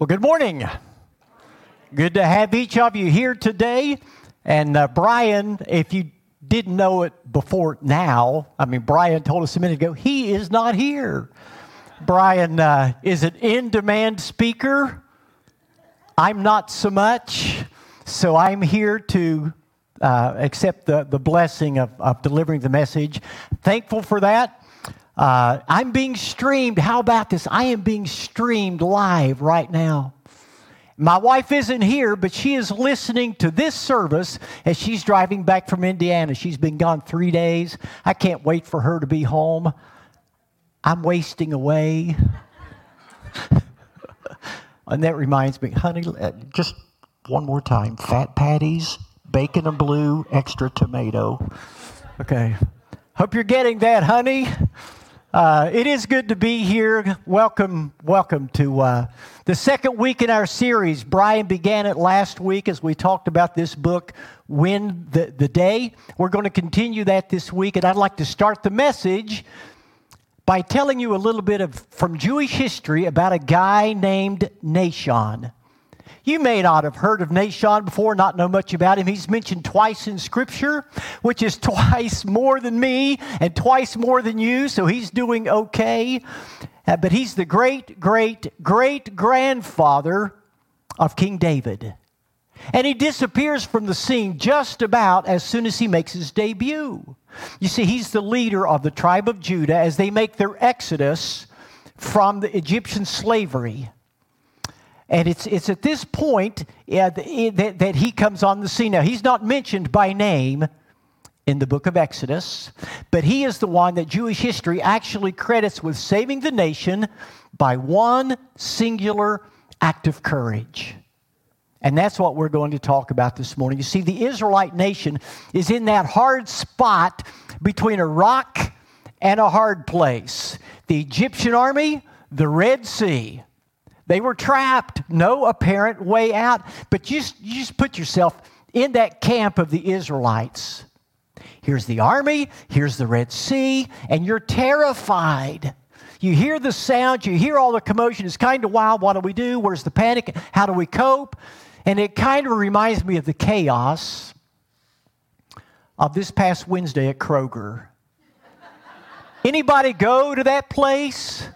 Well, good morning. Good to have each of you here today. And uh, Brian, if you didn't know it before now, I mean, Brian told us a minute ago, he is not here. Brian uh, is an in demand speaker. I'm not so much. So I'm here to uh, accept the, the blessing of, of delivering the message. Thankful for that. Uh, I'm being streamed. How about this? I am being streamed live right now. My wife isn't here, but she is listening to this service as she's driving back from Indiana. She's been gone three days. I can't wait for her to be home. I'm wasting away. and that reminds me, honey, uh, just one more time fat patties, bacon and blue, extra tomato. Okay. Hope you're getting that, honey. Uh, it is good to be here. Welcome, welcome to uh, the second week in our series. Brian began it last week as we talked about this book, Win the, the Day. We're going to continue that this week, and I'd like to start the message by telling you a little bit of from Jewish history about a guy named Nahshon. You may not have heard of Nahshon before, not know much about him. He's mentioned twice in Scripture, which is twice more than me and twice more than you, so he's doing okay. Uh, but he's the great, great, great grandfather of King David. And he disappears from the scene just about as soon as he makes his debut. You see, he's the leader of the tribe of Judah as they make their exodus from the Egyptian slavery. And it's, it's at this point yeah, that, that he comes on the scene. Now, he's not mentioned by name in the book of Exodus, but he is the one that Jewish history actually credits with saving the nation by one singular act of courage. And that's what we're going to talk about this morning. You see, the Israelite nation is in that hard spot between a rock and a hard place. The Egyptian army, the Red Sea. They were trapped, no apparent way out. But just, you just put yourself in that camp of the Israelites. Here's the army, here's the Red Sea, and you're terrified. You hear the sound, you hear all the commotion. It's kind of wild. What do we do? Where's the panic? How do we cope? And it kind of reminds me of the chaos of this past Wednesday at Kroger. Anybody go to that place?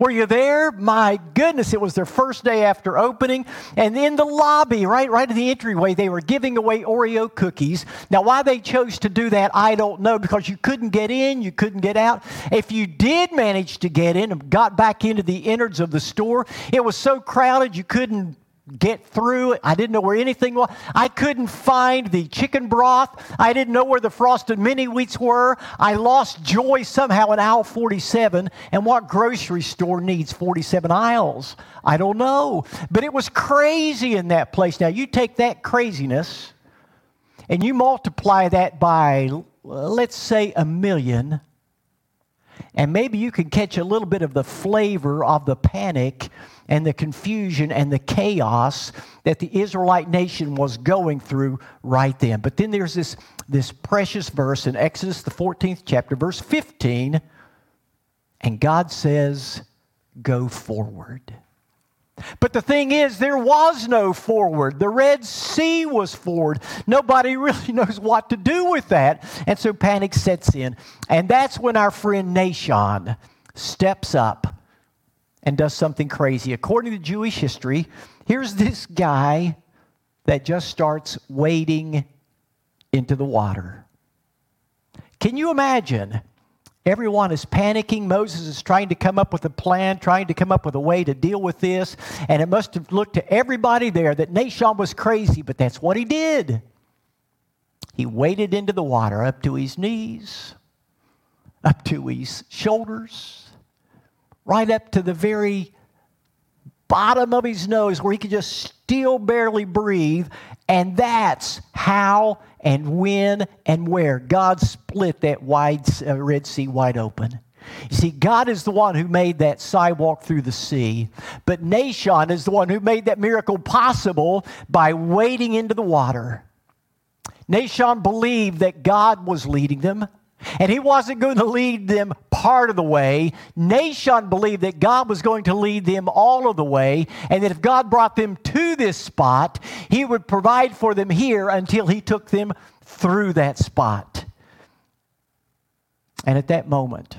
Were you there? My goodness, it was their first day after opening. And in the lobby, right, right in the entryway, they were giving away Oreo cookies. Now, why they chose to do that, I don't know, because you couldn't get in, you couldn't get out. If you did manage to get in and got back into the innards of the store, it was so crowded you couldn't get through. I didn't know where anything was. I couldn't find the chicken broth. I didn't know where the frosted mini wheats were. I lost joy somehow in aisle 47. And what grocery store needs 47 aisles? I don't know. But it was crazy in that place. Now, you take that craziness and you multiply that by, let's say, a million. And maybe you can catch a little bit of the flavor of the panic and the confusion and the chaos that the Israelite nation was going through right then. But then there's this, this precious verse in Exodus, the 14th chapter, verse 15, and God says, Go forward. But the thing is, there was no forward. The Red Sea was forward. Nobody really knows what to do with that. And so panic sets in. And that's when our friend Nahshon steps up and does something crazy. According to Jewish history, here's this guy that just starts wading into the water. Can you imagine? Everyone is panicking. Moses is trying to come up with a plan, trying to come up with a way to deal with this. And it must have looked to everybody there that Nahshon was crazy, but that's what he did. He waded into the water up to his knees, up to his shoulders, right up to the very bottom of his nose where he could just still barely breathe. And that's how and when and where God split that wide uh, Red Sea wide open. You see, God is the one who made that sidewalk through the sea, but Nahshon is the one who made that miracle possible by wading into the water. Nahshon believed that God was leading them, And he wasn't going to lead them part of the way. Nahshon believed that God was going to lead them all of the way, and that if God brought them to this spot, he would provide for them here until he took them through that spot. And at that moment,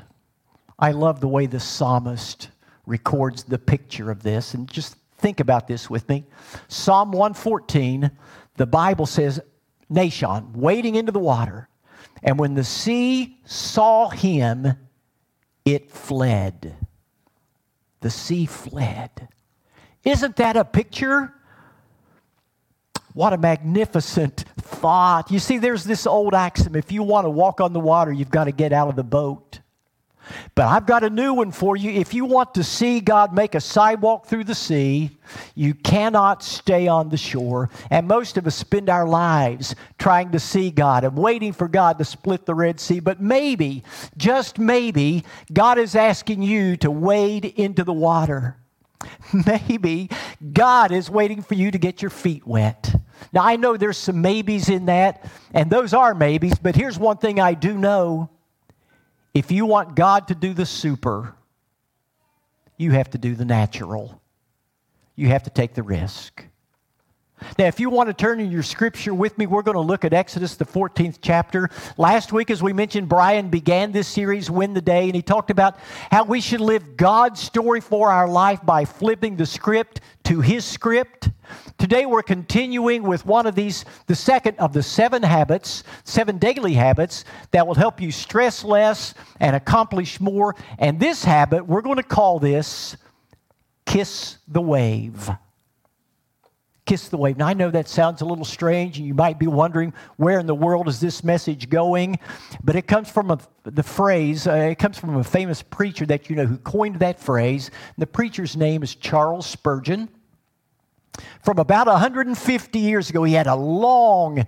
I love the way the psalmist records the picture of this. And just think about this with me. Psalm 114, the Bible says, Nahshon, wading into the water. And when the sea saw him, it fled. The sea fled. Isn't that a picture? What a magnificent thought. You see, there's this old axiom if you want to walk on the water, you've got to get out of the boat. But I've got a new one for you. If you want to see God make a sidewalk through the sea, you cannot stay on the shore. And most of us spend our lives trying to see God and waiting for God to split the Red Sea. But maybe, just maybe, God is asking you to wade into the water. Maybe God is waiting for you to get your feet wet. Now, I know there's some maybes in that, and those are maybes, but here's one thing I do know if you want God to do the super, you have to do the natural. You have to take the risk. Now, if you want to turn in your scripture with me, we're going to look at Exodus, the 14th chapter. Last week, as we mentioned, Brian began this series, Win the Day, and he talked about how we should live God's story for our life by flipping the script to his script. Today, we're continuing with one of these, the second of the seven habits, seven daily habits that will help you stress less and accomplish more. And this habit, we're going to call this Kiss the Wave kiss the wave. Now, I know that sounds a little strange, and you might be wondering where in the world is this message going, but it comes from a, the phrase, uh, it comes from a famous preacher that you know who coined that phrase. The preacher's name is Charles Spurgeon. From about 150 years ago, he had a long,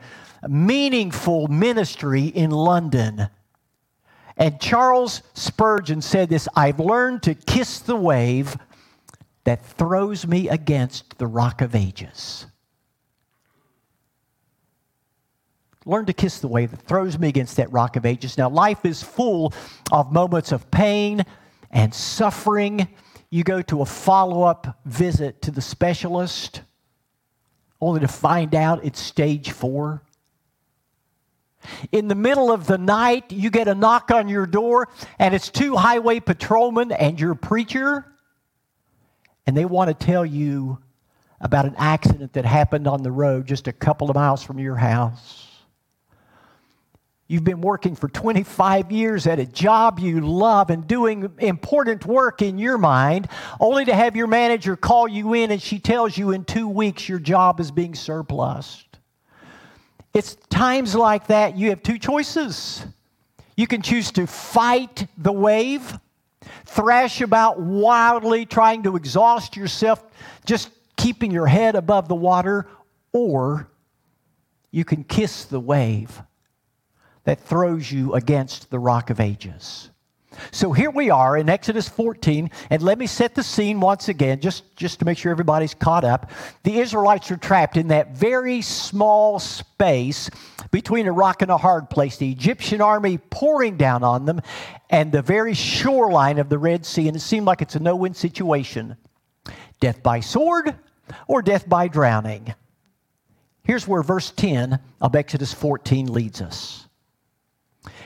meaningful ministry in London. And Charles Spurgeon said this I've learned to kiss the wave that throws me against the rock of ages. Learn to kiss the wave that throws me against that rock of ages. Now, life is full of moments of pain and suffering. You go to a follow up visit to the specialist only to find out it's stage four. In the middle of the night, you get a knock on your door, and it's two highway patrolmen and your preacher and they want to tell you about an accident that happened on the road just a couple of miles from your house. You've been working for 25 years at a job you love and doing important work in your mind, only to have your manager call you in and she tells you in two weeks your job is being surplused. It's times like that you have two choices. You can choose to fight the wave thrash about wildly, trying to exhaust yourself, just keeping your head above the water, or you can kiss the wave that throws you against the rock of ages. So here we are in Exodus 14, and let me set the scene once again, just, just to make sure everybody's caught up. The Israelites are trapped in that very small space between a rock and a hard place, the Egyptian army pouring down on them, and the very shoreline of the Red Sea, and it seemed like it's a no win situation death by sword or death by drowning. Here's where verse 10 of Exodus 14 leads us.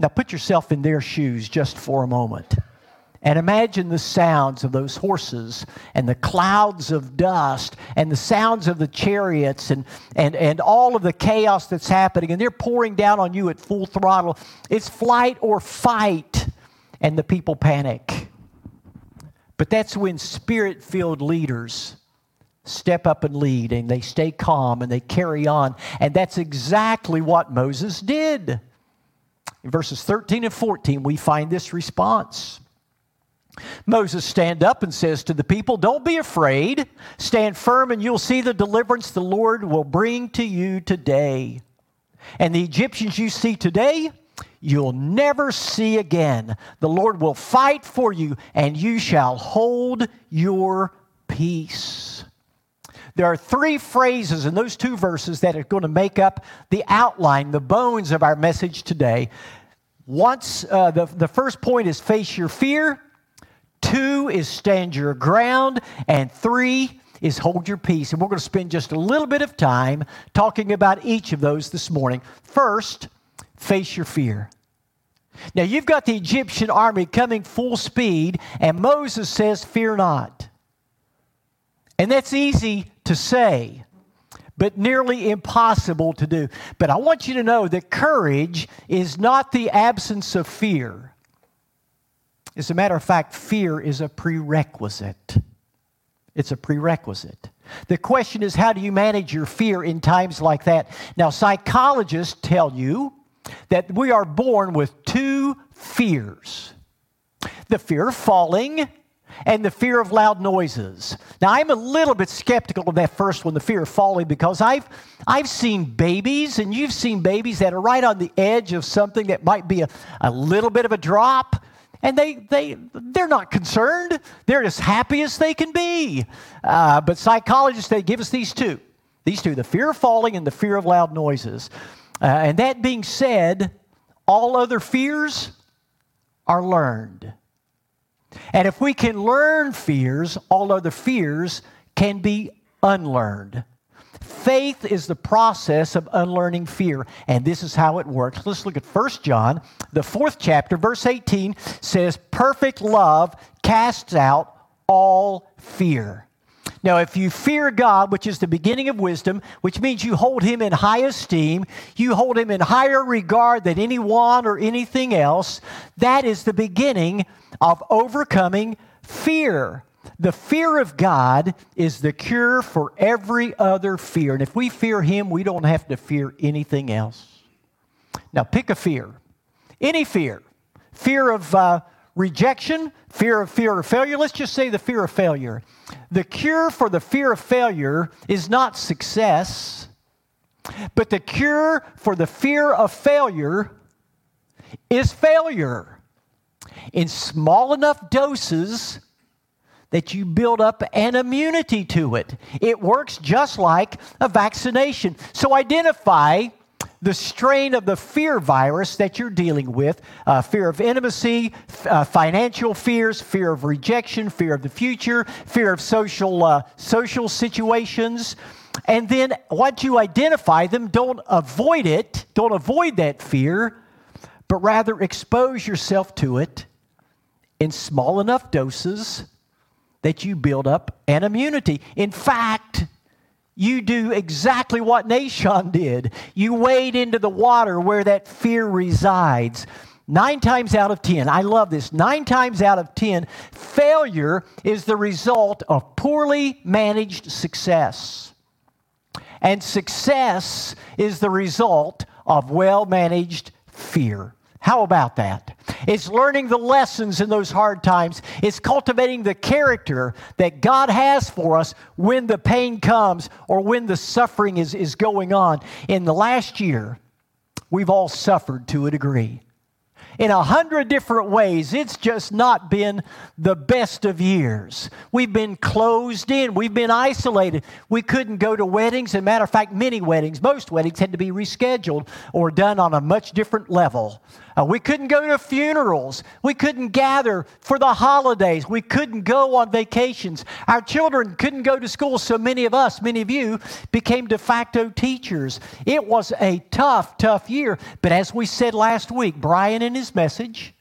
Now put yourself in their shoes just for a moment. And imagine the sounds of those horses and the clouds of dust and the sounds of the chariots and, and, and all of the chaos that's happening. And they're pouring down on you at full throttle. It's flight or fight, and the people panic. But that's when spirit filled leaders step up and lead, and they stay calm and they carry on. And that's exactly what Moses did. In verses 13 and 14, we find this response. Moses stand up and says to the people, Don't be afraid. Stand firm, and you'll see the deliverance the Lord will bring to you today. And the Egyptians you see today, you'll never see again. The Lord will fight for you, and you shall hold your peace. There are three phrases in those two verses that are going to make up the outline, the bones of our message today. Once uh, the, the first point is face your fear, two is stand your ground, and three is hold your peace. And we're going to spend just a little bit of time talking about each of those this morning. First, face your fear. Now, you've got the Egyptian army coming full speed, and Moses says, Fear not. And that's easy to say, but nearly impossible to do. But I want you to know that courage is not the absence of fear. As a matter of fact, fear is a prerequisite. It's a prerequisite. The question is, how do you manage your fear in times like that? Now, psychologists tell you that we are born with two fears the fear of falling and the fear of loud noises. Now, I'm a little bit skeptical of that first one, the fear of falling, because I've, I've seen babies, and you've seen babies that are right on the edge of something that might be a, a little bit of a drop, and they, they, they're not concerned. They're as happy as they can be. Uh, but psychologists, they give us these two these two the fear of falling and the fear of loud noises. Uh, and that being said, all other fears are learned. And if we can learn fears, all other fears can be unlearned. Faith is the process of unlearning fear, and this is how it works. Let's look at 1 John, the fourth chapter, verse 18 says, Perfect love casts out all fear. Now, if you fear God, which is the beginning of wisdom, which means you hold him in high esteem, you hold him in higher regard than anyone or anything else, that is the beginning of overcoming fear. The fear of God is the cure for every other fear. And if we fear Him, we don't have to fear anything else. Now, pick a fear. Any fear. Fear of uh, rejection, fear of fear of failure. Let's just say the fear of failure. The cure for the fear of failure is not success, but the cure for the fear of failure is failure. In small enough doses, that you build up an immunity to it. It works just like a vaccination. So identify the strain of the fear virus that you're dealing with uh, fear of intimacy, uh, financial fears, fear of rejection, fear of the future, fear of social, uh, social situations. And then once you identify them, don't avoid it, don't avoid that fear, but rather expose yourself to it in small enough doses that you build up an immunity. In fact, you do exactly what Nahshon did. You wade into the water where that fear resides. Nine times out of ten, I love this. Nine times out of ten, failure is the result of poorly managed success. And success is the result of well managed fear. How about that? It's learning the lessons in those hard times. It's cultivating the character that God has for us when the pain comes or when the suffering is, is going on. In the last year, we've all suffered to a degree in a hundred different ways. It's just not been the best of years. We've been closed in, we've been isolated. We couldn't go to weddings. As a matter of fact, many weddings, most weddings had to be rescheduled or done on a much different level. Uh, we couldn't go to funerals. We couldn't gather for the holidays. We couldn't go on vacations. Our children couldn't go to school, so many of us, many of you, became de facto teachers. It was a tough, tough year. But as we said last week, Brian in his message,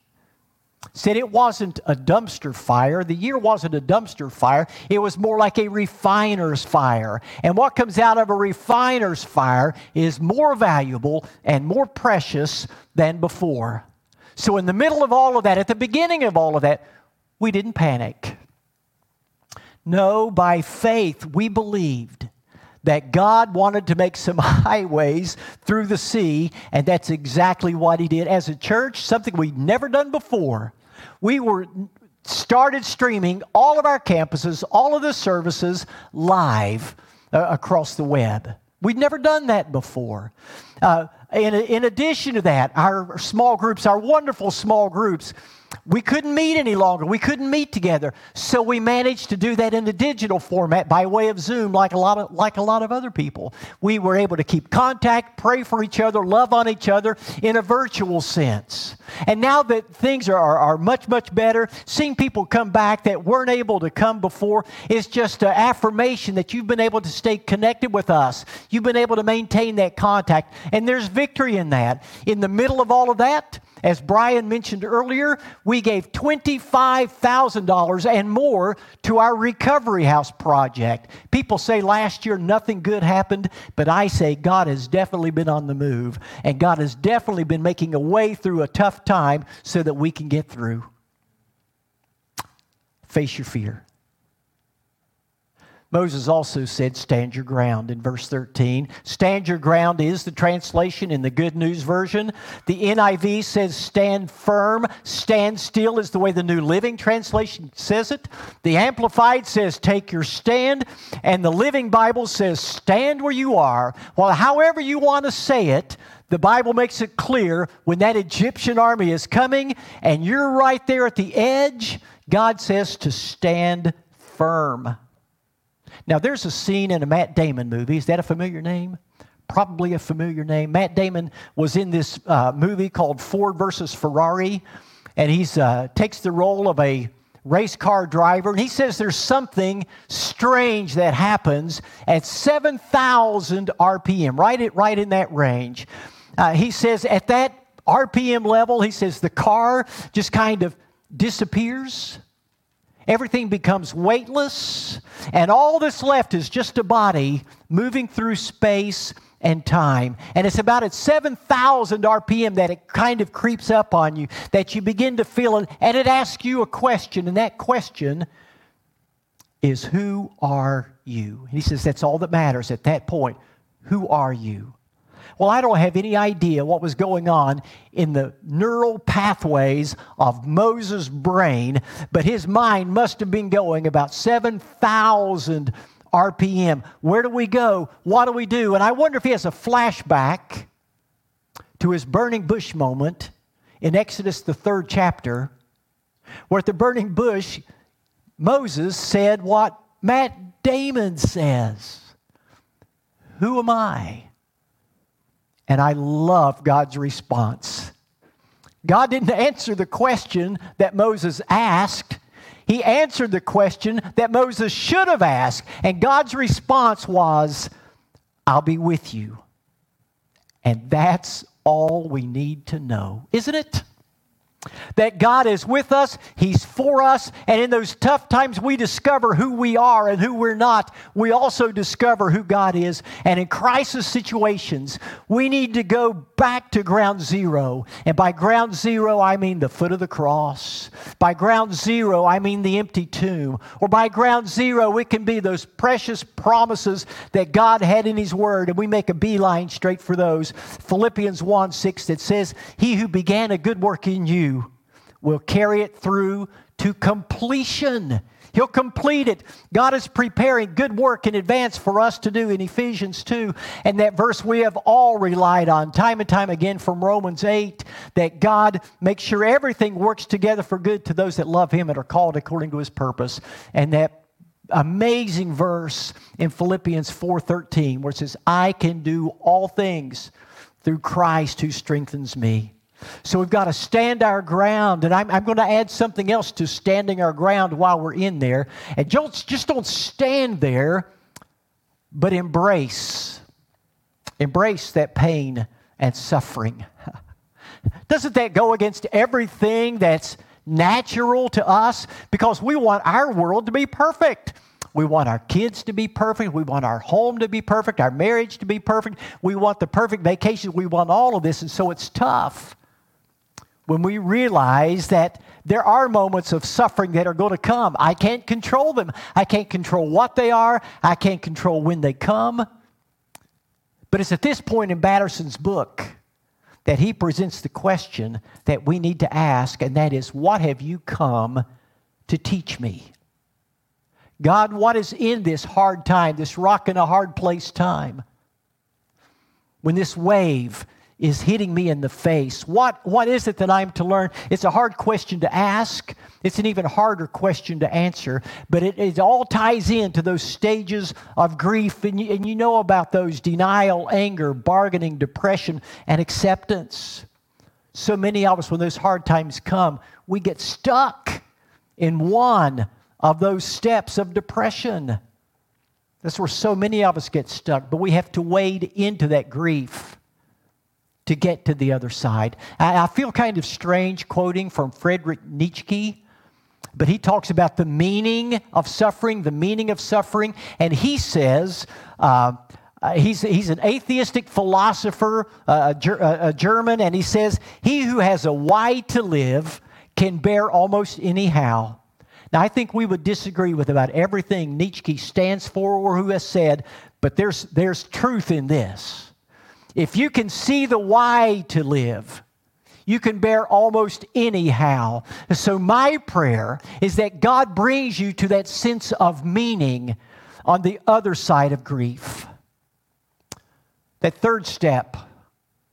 said it wasn't a dumpster fire. The year wasn't a dumpster fire. It was more like a refiner's fire. And what comes out of a refiner's fire is more valuable and more precious than before. So, in the middle of all of that, at the beginning of all of that, we didn't panic. No, by faith, we believed that God wanted to make some highways through the sea, and that's exactly what He did. As a church, something we'd never done before, we were started streaming all of our campuses, all of the services live uh, across the web. We'd never done that before. Uh, in, in addition to that, our small groups, our wonderful small groups, we couldn't meet any longer. We couldn't meet together. So we managed to do that in the digital format by way of Zoom, like a lot of, like a lot of other people. We were able to keep contact, pray for each other, love on each other in a virtual sense. And now that things are, are, are much, much better, seeing people come back that weren't able to come before is just an affirmation that you've been able to stay connected with us. You've been able to maintain that contact. And there's victory in that. In the middle of all of that, as Brian mentioned earlier, we gave $25,000 and more to our Recovery House project. People say last year nothing good happened, but I say God has definitely been on the move, and God has definitely been making a way through a tough time so that we can get through. Face your fear. Moses also said, Stand your ground in verse 13. Stand your ground is the translation in the Good News Version. The NIV says, Stand firm. Stand still is the way the New Living Translation says it. The Amplified says, Take your stand. And the Living Bible says, Stand where you are. Well, however you want to say it, the Bible makes it clear when that Egyptian army is coming and you're right there at the edge, God says to stand firm. Now, there's a scene in a Matt Damon movie. Is that a familiar name? Probably a familiar name. Matt Damon was in this uh, movie called Ford versus Ferrari, and he uh, takes the role of a race car driver, and he says there's something strange that happens at 7,000 RPM, right, at, right in that range. Uh, he says at that RPM level, he says the car just kind of disappears everything becomes weightless, and all that's left is just a body moving through space and time. And it's about at 7,000 RPM that it kind of creeps up on you, that you begin to feel it, and it asks you a question, and that question is, Who are you? And he says, That's all that matters at that point. Who are you? Well, I don't have any idea what was going on in the neural pathways of Moses' brain, but his mind must have been going about 7,000 RPM. Where do we go? What do we do? And I wonder if he has a flashback to his burning bush moment in Exodus, the third chapter, where at the burning bush, Moses said what Matt Damon says Who am I? And I love God's response. God didn't answer the question that Moses asked. He answered the question that Moses should have asked. And God's response was, I'll be with you. And that's all we need to know, isn't it? That God is with us, He's for us, and in those tough times we discover who we are and who we're not. We also discover who God is. And in crisis situations, we need to go back to ground zero. And by ground zero, I mean the foot of the cross. By ground zero, I mean the empty tomb. Or by ground zero, it can be those precious promises that God had in His Word, and we make a beeline straight for those. Philippians 1 6 that says, He who began a good work in you, will carry it through to completion. He'll complete it. God is preparing good work in advance for us to do in Ephesians 2. And that verse we have all relied on time and time again from Romans 8 that God makes sure everything works together for good to those that love Him and are called according to His purpose. And that amazing verse in Philippians 4:13 where it says I can do all things through Christ who strengthens me. So we've got to stand our ground. And I'm, I'm, going to add something else to standing our ground while we're in there. And just, just don't stand there, but embrace. Embrace that pain and suffering. Doesn't that go against everything that's natural to us? Because we want our world to be perfect. We want our kids to be perfect. We want our home to be perfect, our marriage to be perfect. We want the perfect vacation. We want all of this. And so it's tough. When we realize that there are moments of suffering that are going to come. I can't control them. I can't control what they are. I can't control when they come. But it's at this point in Batterson's book that he presents the question that we need to ask, and that is, What have you come to teach me? God, what is in this hard time, this rock in a hard place time? When this wave is hitting me in the face. What, what is it that I'm to learn? It's a hard question to ask. It's an even harder question to answer, but it, it all ties into those stages of grief. And you, and you know about those denial, anger, bargaining, depression, and acceptance. So many of us, when those hard times come, we get stuck in one of those steps of depression. That's where so many of us get stuck, but we have to wade into that grief to get to the other side. I, I feel kind of strange quoting from Friedrich Nietzsche, but he talks about the meaning of suffering, the meaning of suffering, and he says, uh, uh, he's, he's an atheistic philosopher, uh, a, a, German, and he says, He who has a why to live can bear almost anyhow. Now, I think we would disagree with about everything Nietzsche stands for or who has said, but there's, there's truth in this. If you can see the why to live, you can bear almost anyhow. So, my prayer is that God brings you to that sense of meaning on the other side of grief. That third step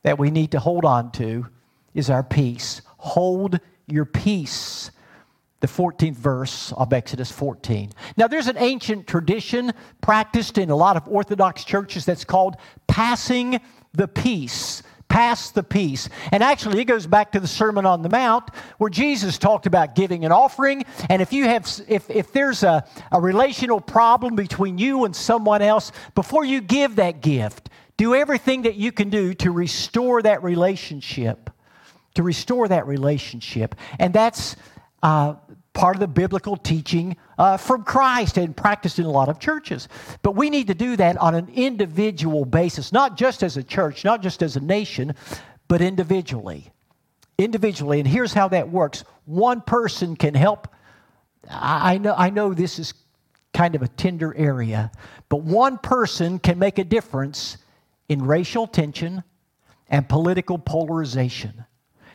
that we need to hold on to is our peace. Hold your peace. The 14th verse of Exodus 14. Now, there's an ancient tradition practiced in a lot of Orthodox churches that's called passing the peace pass the peace. And actually, it goes back to the Sermon on the Mount where Jesus talked about giving an offering. And if you have, if, if there's a, a relational problem between you and someone else, before you give that gift, do everything that you can do to restore that relationship. To restore that relationship. And that's uh, part of the biblical teaching uh, from Christ and practiced in a lot of churches. But we need to do that on an individual basis, not just as a church, not just as a nation, but individually. Individually. And here's how that works one person can help. I, know, I know this is kind of a tender area, but one person can make a difference in racial tension and political polarization.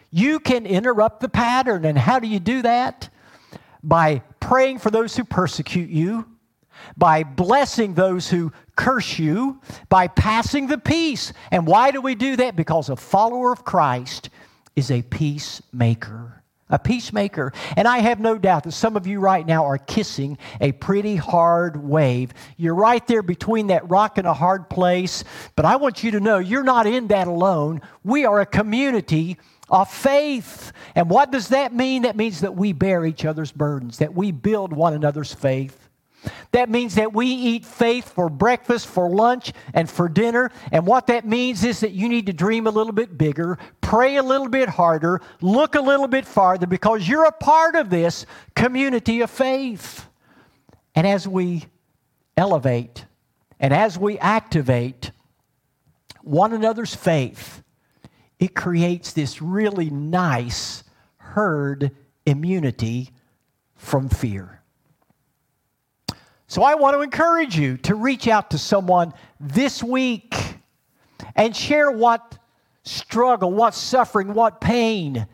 You can interrupt the pattern. And how do you do that? By praying for those who persecute you, by blessing those who curse you, by passing the peace. And why do we do that? Because a follower of Christ is a peacemaker. A peacemaker. And I have no doubt that some of you right now are kissing a pretty hard wave. You're right there between that rock and a hard place. But I want you to know you're not in that alone. We are a community of faith. And what does that mean? That means that we bear each other's burdens, that we build one another's faith. That means that we eat faith for breakfast, for lunch, and for dinner. And what that means is that you need to dream a little bit bigger, pray a little bit harder, look a little bit farther, because you're a part of this community of faith. And as we elevate and as we activate one another's faith, it creates this really nice herd immunity from fear. So I want to encourage you to reach out to someone this week and share what struggle, what suffering, what pain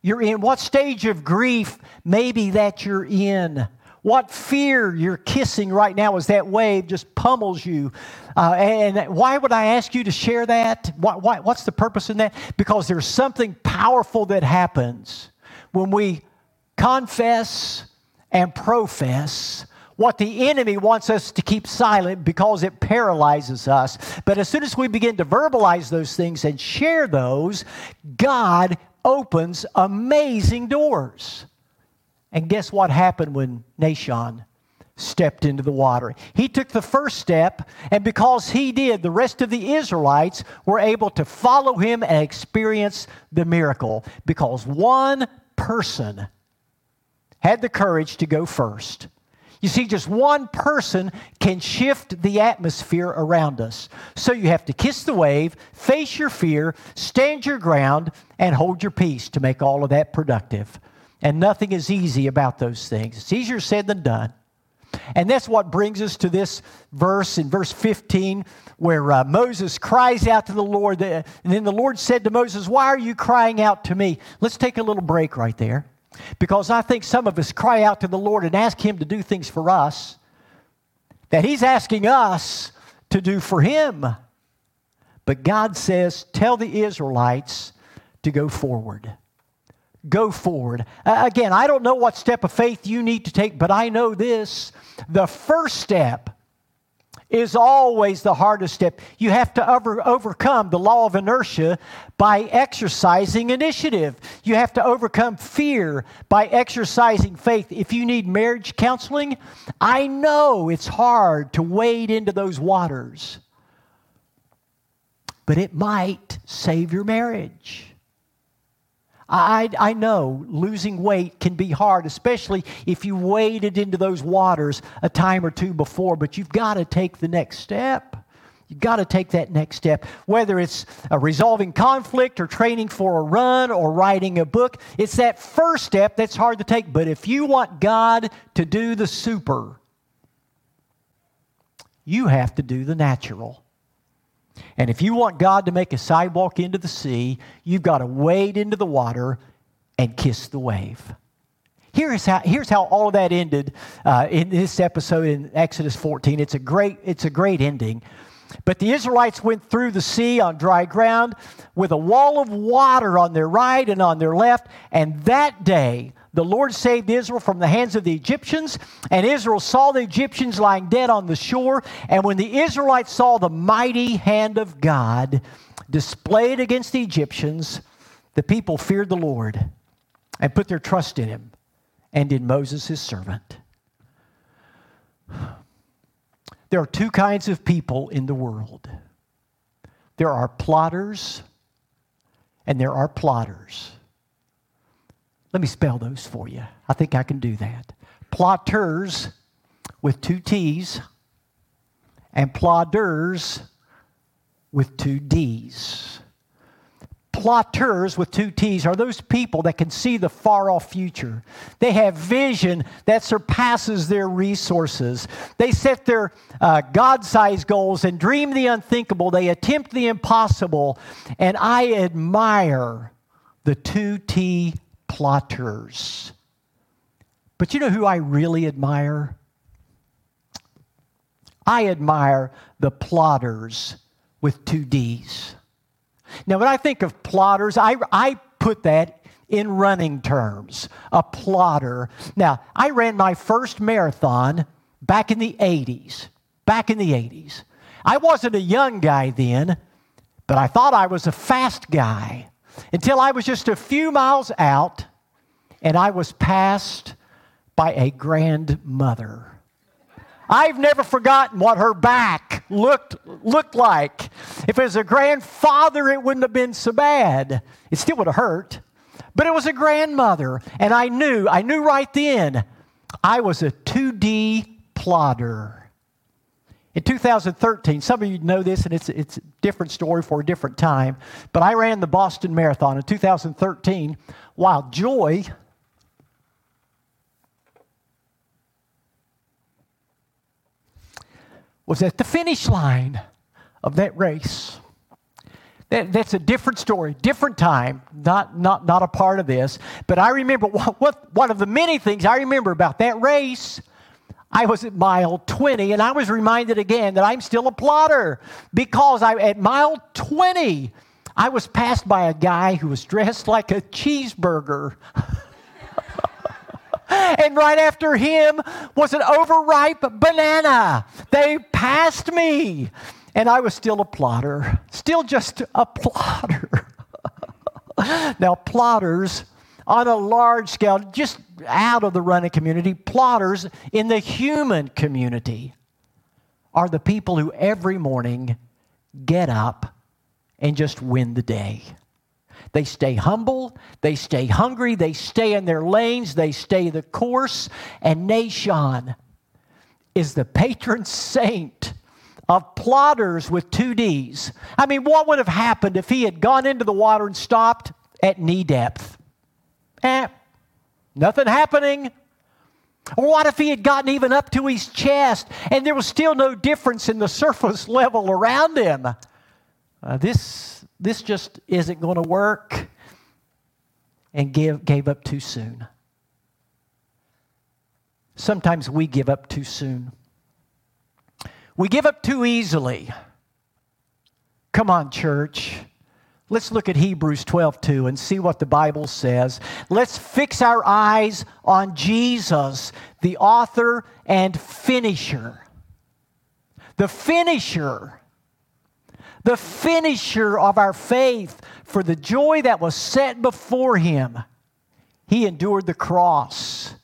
you're in, what stage of grief maybe that you're in. What fear you're kissing right now as that wave just pummels you. Uh, and why would I ask you to share that? Why, why, what's the purpose in that? Because there's something powerful that happens when we confess and profess what the enemy wants us to keep silent because it paralyzes us. But as soon as we begin to verbalize those things and share those, God opens amazing doors. And guess what happened when Nahshon stepped into the water? He took the first step, and because he did, the rest of the Israelites were able to follow him and experience the miracle because one person had the courage to go first. You see, just one person can shift the atmosphere around us. So you have to kiss the wave, face your fear, stand your ground, and hold your peace to make all of that productive. And nothing is easy about those things. It's easier said than done. And that's what brings us to this verse in verse 15 where uh, Moses cries out to the Lord. And then the Lord said to Moses, Why are you crying out to me? Let's take a little break right there. Because I think some of us cry out to the Lord and ask Him to do things for us that He's asking us to do for Him. But God says, Tell the Israelites to go forward. Go forward. Uh, again, I don't know what step of faith you need to take, but I know this. The first step is always the hardest step. You have to over, overcome the law of inertia by exercising initiative. You have to overcome fear by exercising faith. If you need marriage counseling, I know it's hard to wade into those waters, but it might save your marriage. I, I know losing weight can be hard, especially if you waded into those waters a time or two before, but you've got to take the next step. You've got to take that next step. Whether it's resolving conflict or training for a run or writing a book, it's that first step that's hard to take. But if you want God to do the super, you have to do the natural. And if you want God to make a sidewalk into the sea, you've got to wade into the water and kiss the wave. Here's how, here's how all of that ended uh, in this episode in Exodus 14. It's a, great, it's a great ending. But the Israelites went through the sea on dry ground with a wall of water on their right and on their left. And that day, the Lord saved Israel from the hands of the Egyptians, and Israel saw the Egyptians lying dead on the shore. And when the Israelites saw the mighty hand of God displayed against the Egyptians, the people feared the Lord and put their trust in him and in Moses, his servant. There are two kinds of people in the world there are plotters and there are plodders. Let me spell those for you. I think I can do that. Plotters with two T's and plodders with two D's. Plotters with two T's are those people that can see the far off future. They have vision that surpasses their resources. They set their uh, God sized goals and dream the unthinkable. They attempt the impossible. And I admire the two T plotters. But you know who I really admire? I admire the plodders with two D's. Now, when I think of plodders, I, I put that in running terms, a plodder. Now, I ran my first marathon back in the 80s. Back in the 80s. I wasn't a young guy then, but I thought I was a fast guy until I was just a few miles out and I was passed by a grandmother. I've never forgotten what her back looked, looked like. If it was a grandfather, it wouldn't have been so bad. It still would have hurt. But it was a grandmother. And I knew, I knew right then, I was a 2D plodder. In 2013, some of you know this, and it's, it's a different story for a different time, but I ran the Boston Marathon in 2013 while Joy was at the finish line of that race. That, that's a different story, different time, not, not, not a part of this. But I remember what, what, one of the many things I remember about that race I was at mile 20, and I was reminded again that I'm still a plodder because I, at mile 20, I was passed by a guy who was dressed like a cheeseburger. and right after him was an overripe banana. They passed me, and I was still a plodder, still just a plodder. now, plodders on a large scale, just out of the running community, plodders in the human community are the people who every morning get up and just win the day. They stay humble, they stay hungry, they stay in their lanes, they stay the course. And Nahshon, is the patron saint of plodders with two D's. I mean, what would have happened if he had gone into the water and stopped at knee depth? Eh, nothing happening. Or what if he had gotten even up to his chest and there was still no difference in the surface level around him? Uh, this, this just isn't going to work. And give, gave up too soon. Sometimes we give up too soon. We give up too easily. Come on, church. Let's look at Hebrews 12 2 and see what the Bible says. Let's fix our eyes on Jesus, the author and finisher. The finisher. The finisher of our faith for the joy that was set before him. He endured the cross.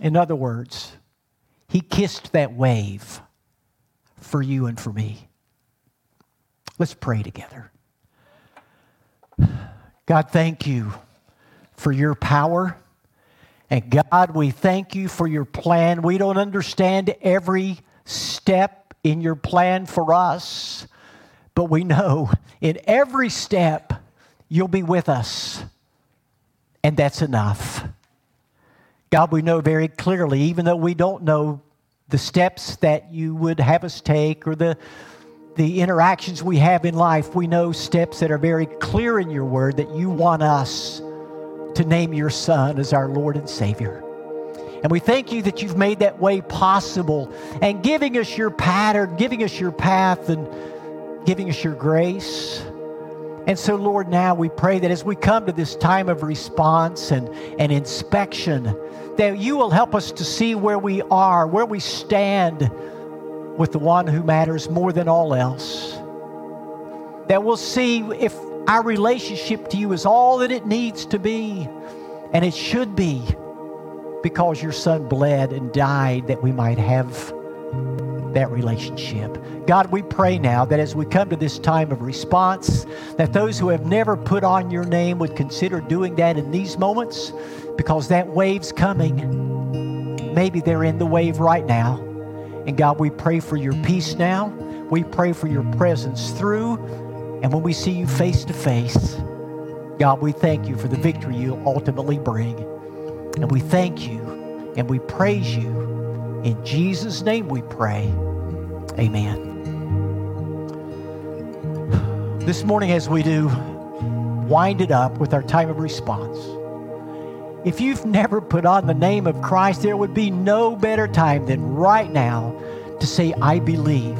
In other words, he kissed that wave for you and for me. Let's pray together. God, thank you for your power. And God, we thank you for your plan. We don't understand every step in your plan for us, but we know in every step you'll be with us. And that's enough. God, we know very clearly, even though we don't know the steps that you would have us take or the, the interactions we have in life, we know steps that are very clear in your word that you want us to name your Son as our Lord and Savior. And we thank you that you've made that way possible and giving us your pattern, giving us your path, and giving us your grace. And so, Lord, now we pray that as we come to this time of response and, and inspection, that you will help us to see where we are, where we stand with the one who matters more than all else. That we'll see if our relationship to you is all that it needs to be, and it should be, because your son bled and died that we might have that relationship. God, we pray now that as we come to this time of response, that those who have never put on your name would consider doing that in these moments because that wave's coming. Maybe they're in the wave right now. And God, we pray for your peace now. We pray for your presence through. And when we see you face to face, God, we thank you for the victory you ultimately bring. And we thank you and we praise you. In Jesus' name we pray. Amen. This morning, as we do, wind it up with our time of response. If you've never put on the name of Christ, there would be no better time than right now to say, I believe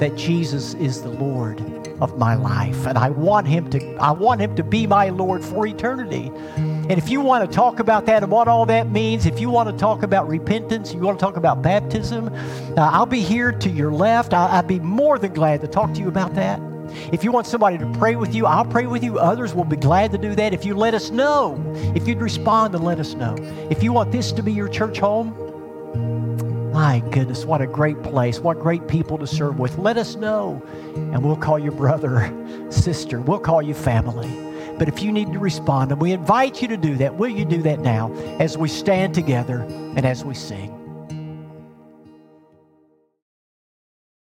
that Jesus is the Lord of my life and I want him to I want him to be my Lord for eternity. And if you want to talk about that and what all that means, if you want to talk about repentance, you want to talk about baptism, uh, I'll be here to your left. I, I'd be more than glad to talk to you about that. If you want somebody to pray with you, I'll pray with you. Others will be glad to do that if you let us know. If you'd respond and let us know. If you want this to be your church home, my goodness, what a great place. What great people to serve with. Let us know, and we'll call you brother, sister. We'll call you family. But if you need to respond, and we invite you to do that, will you do that now as we stand together and as we sing?